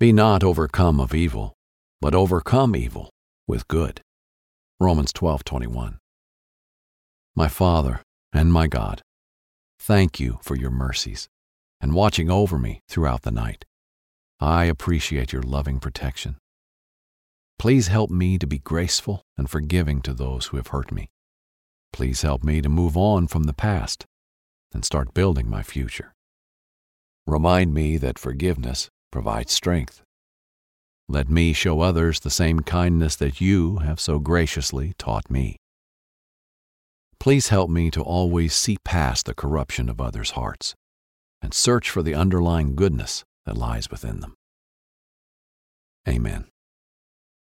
Be not overcome of evil, but overcome evil with good. Romans 12:21. My Father and my God, thank you for your mercies and watching over me throughout the night. I appreciate your loving protection. Please help me to be graceful and forgiving to those who have hurt me. Please help me to move on from the past and start building my future. Remind me that forgiveness provides strength. Let me show others the same kindness that you have so graciously taught me. Please help me to always see past the corruption of others' hearts and search for the underlying goodness that lies within them. Amen.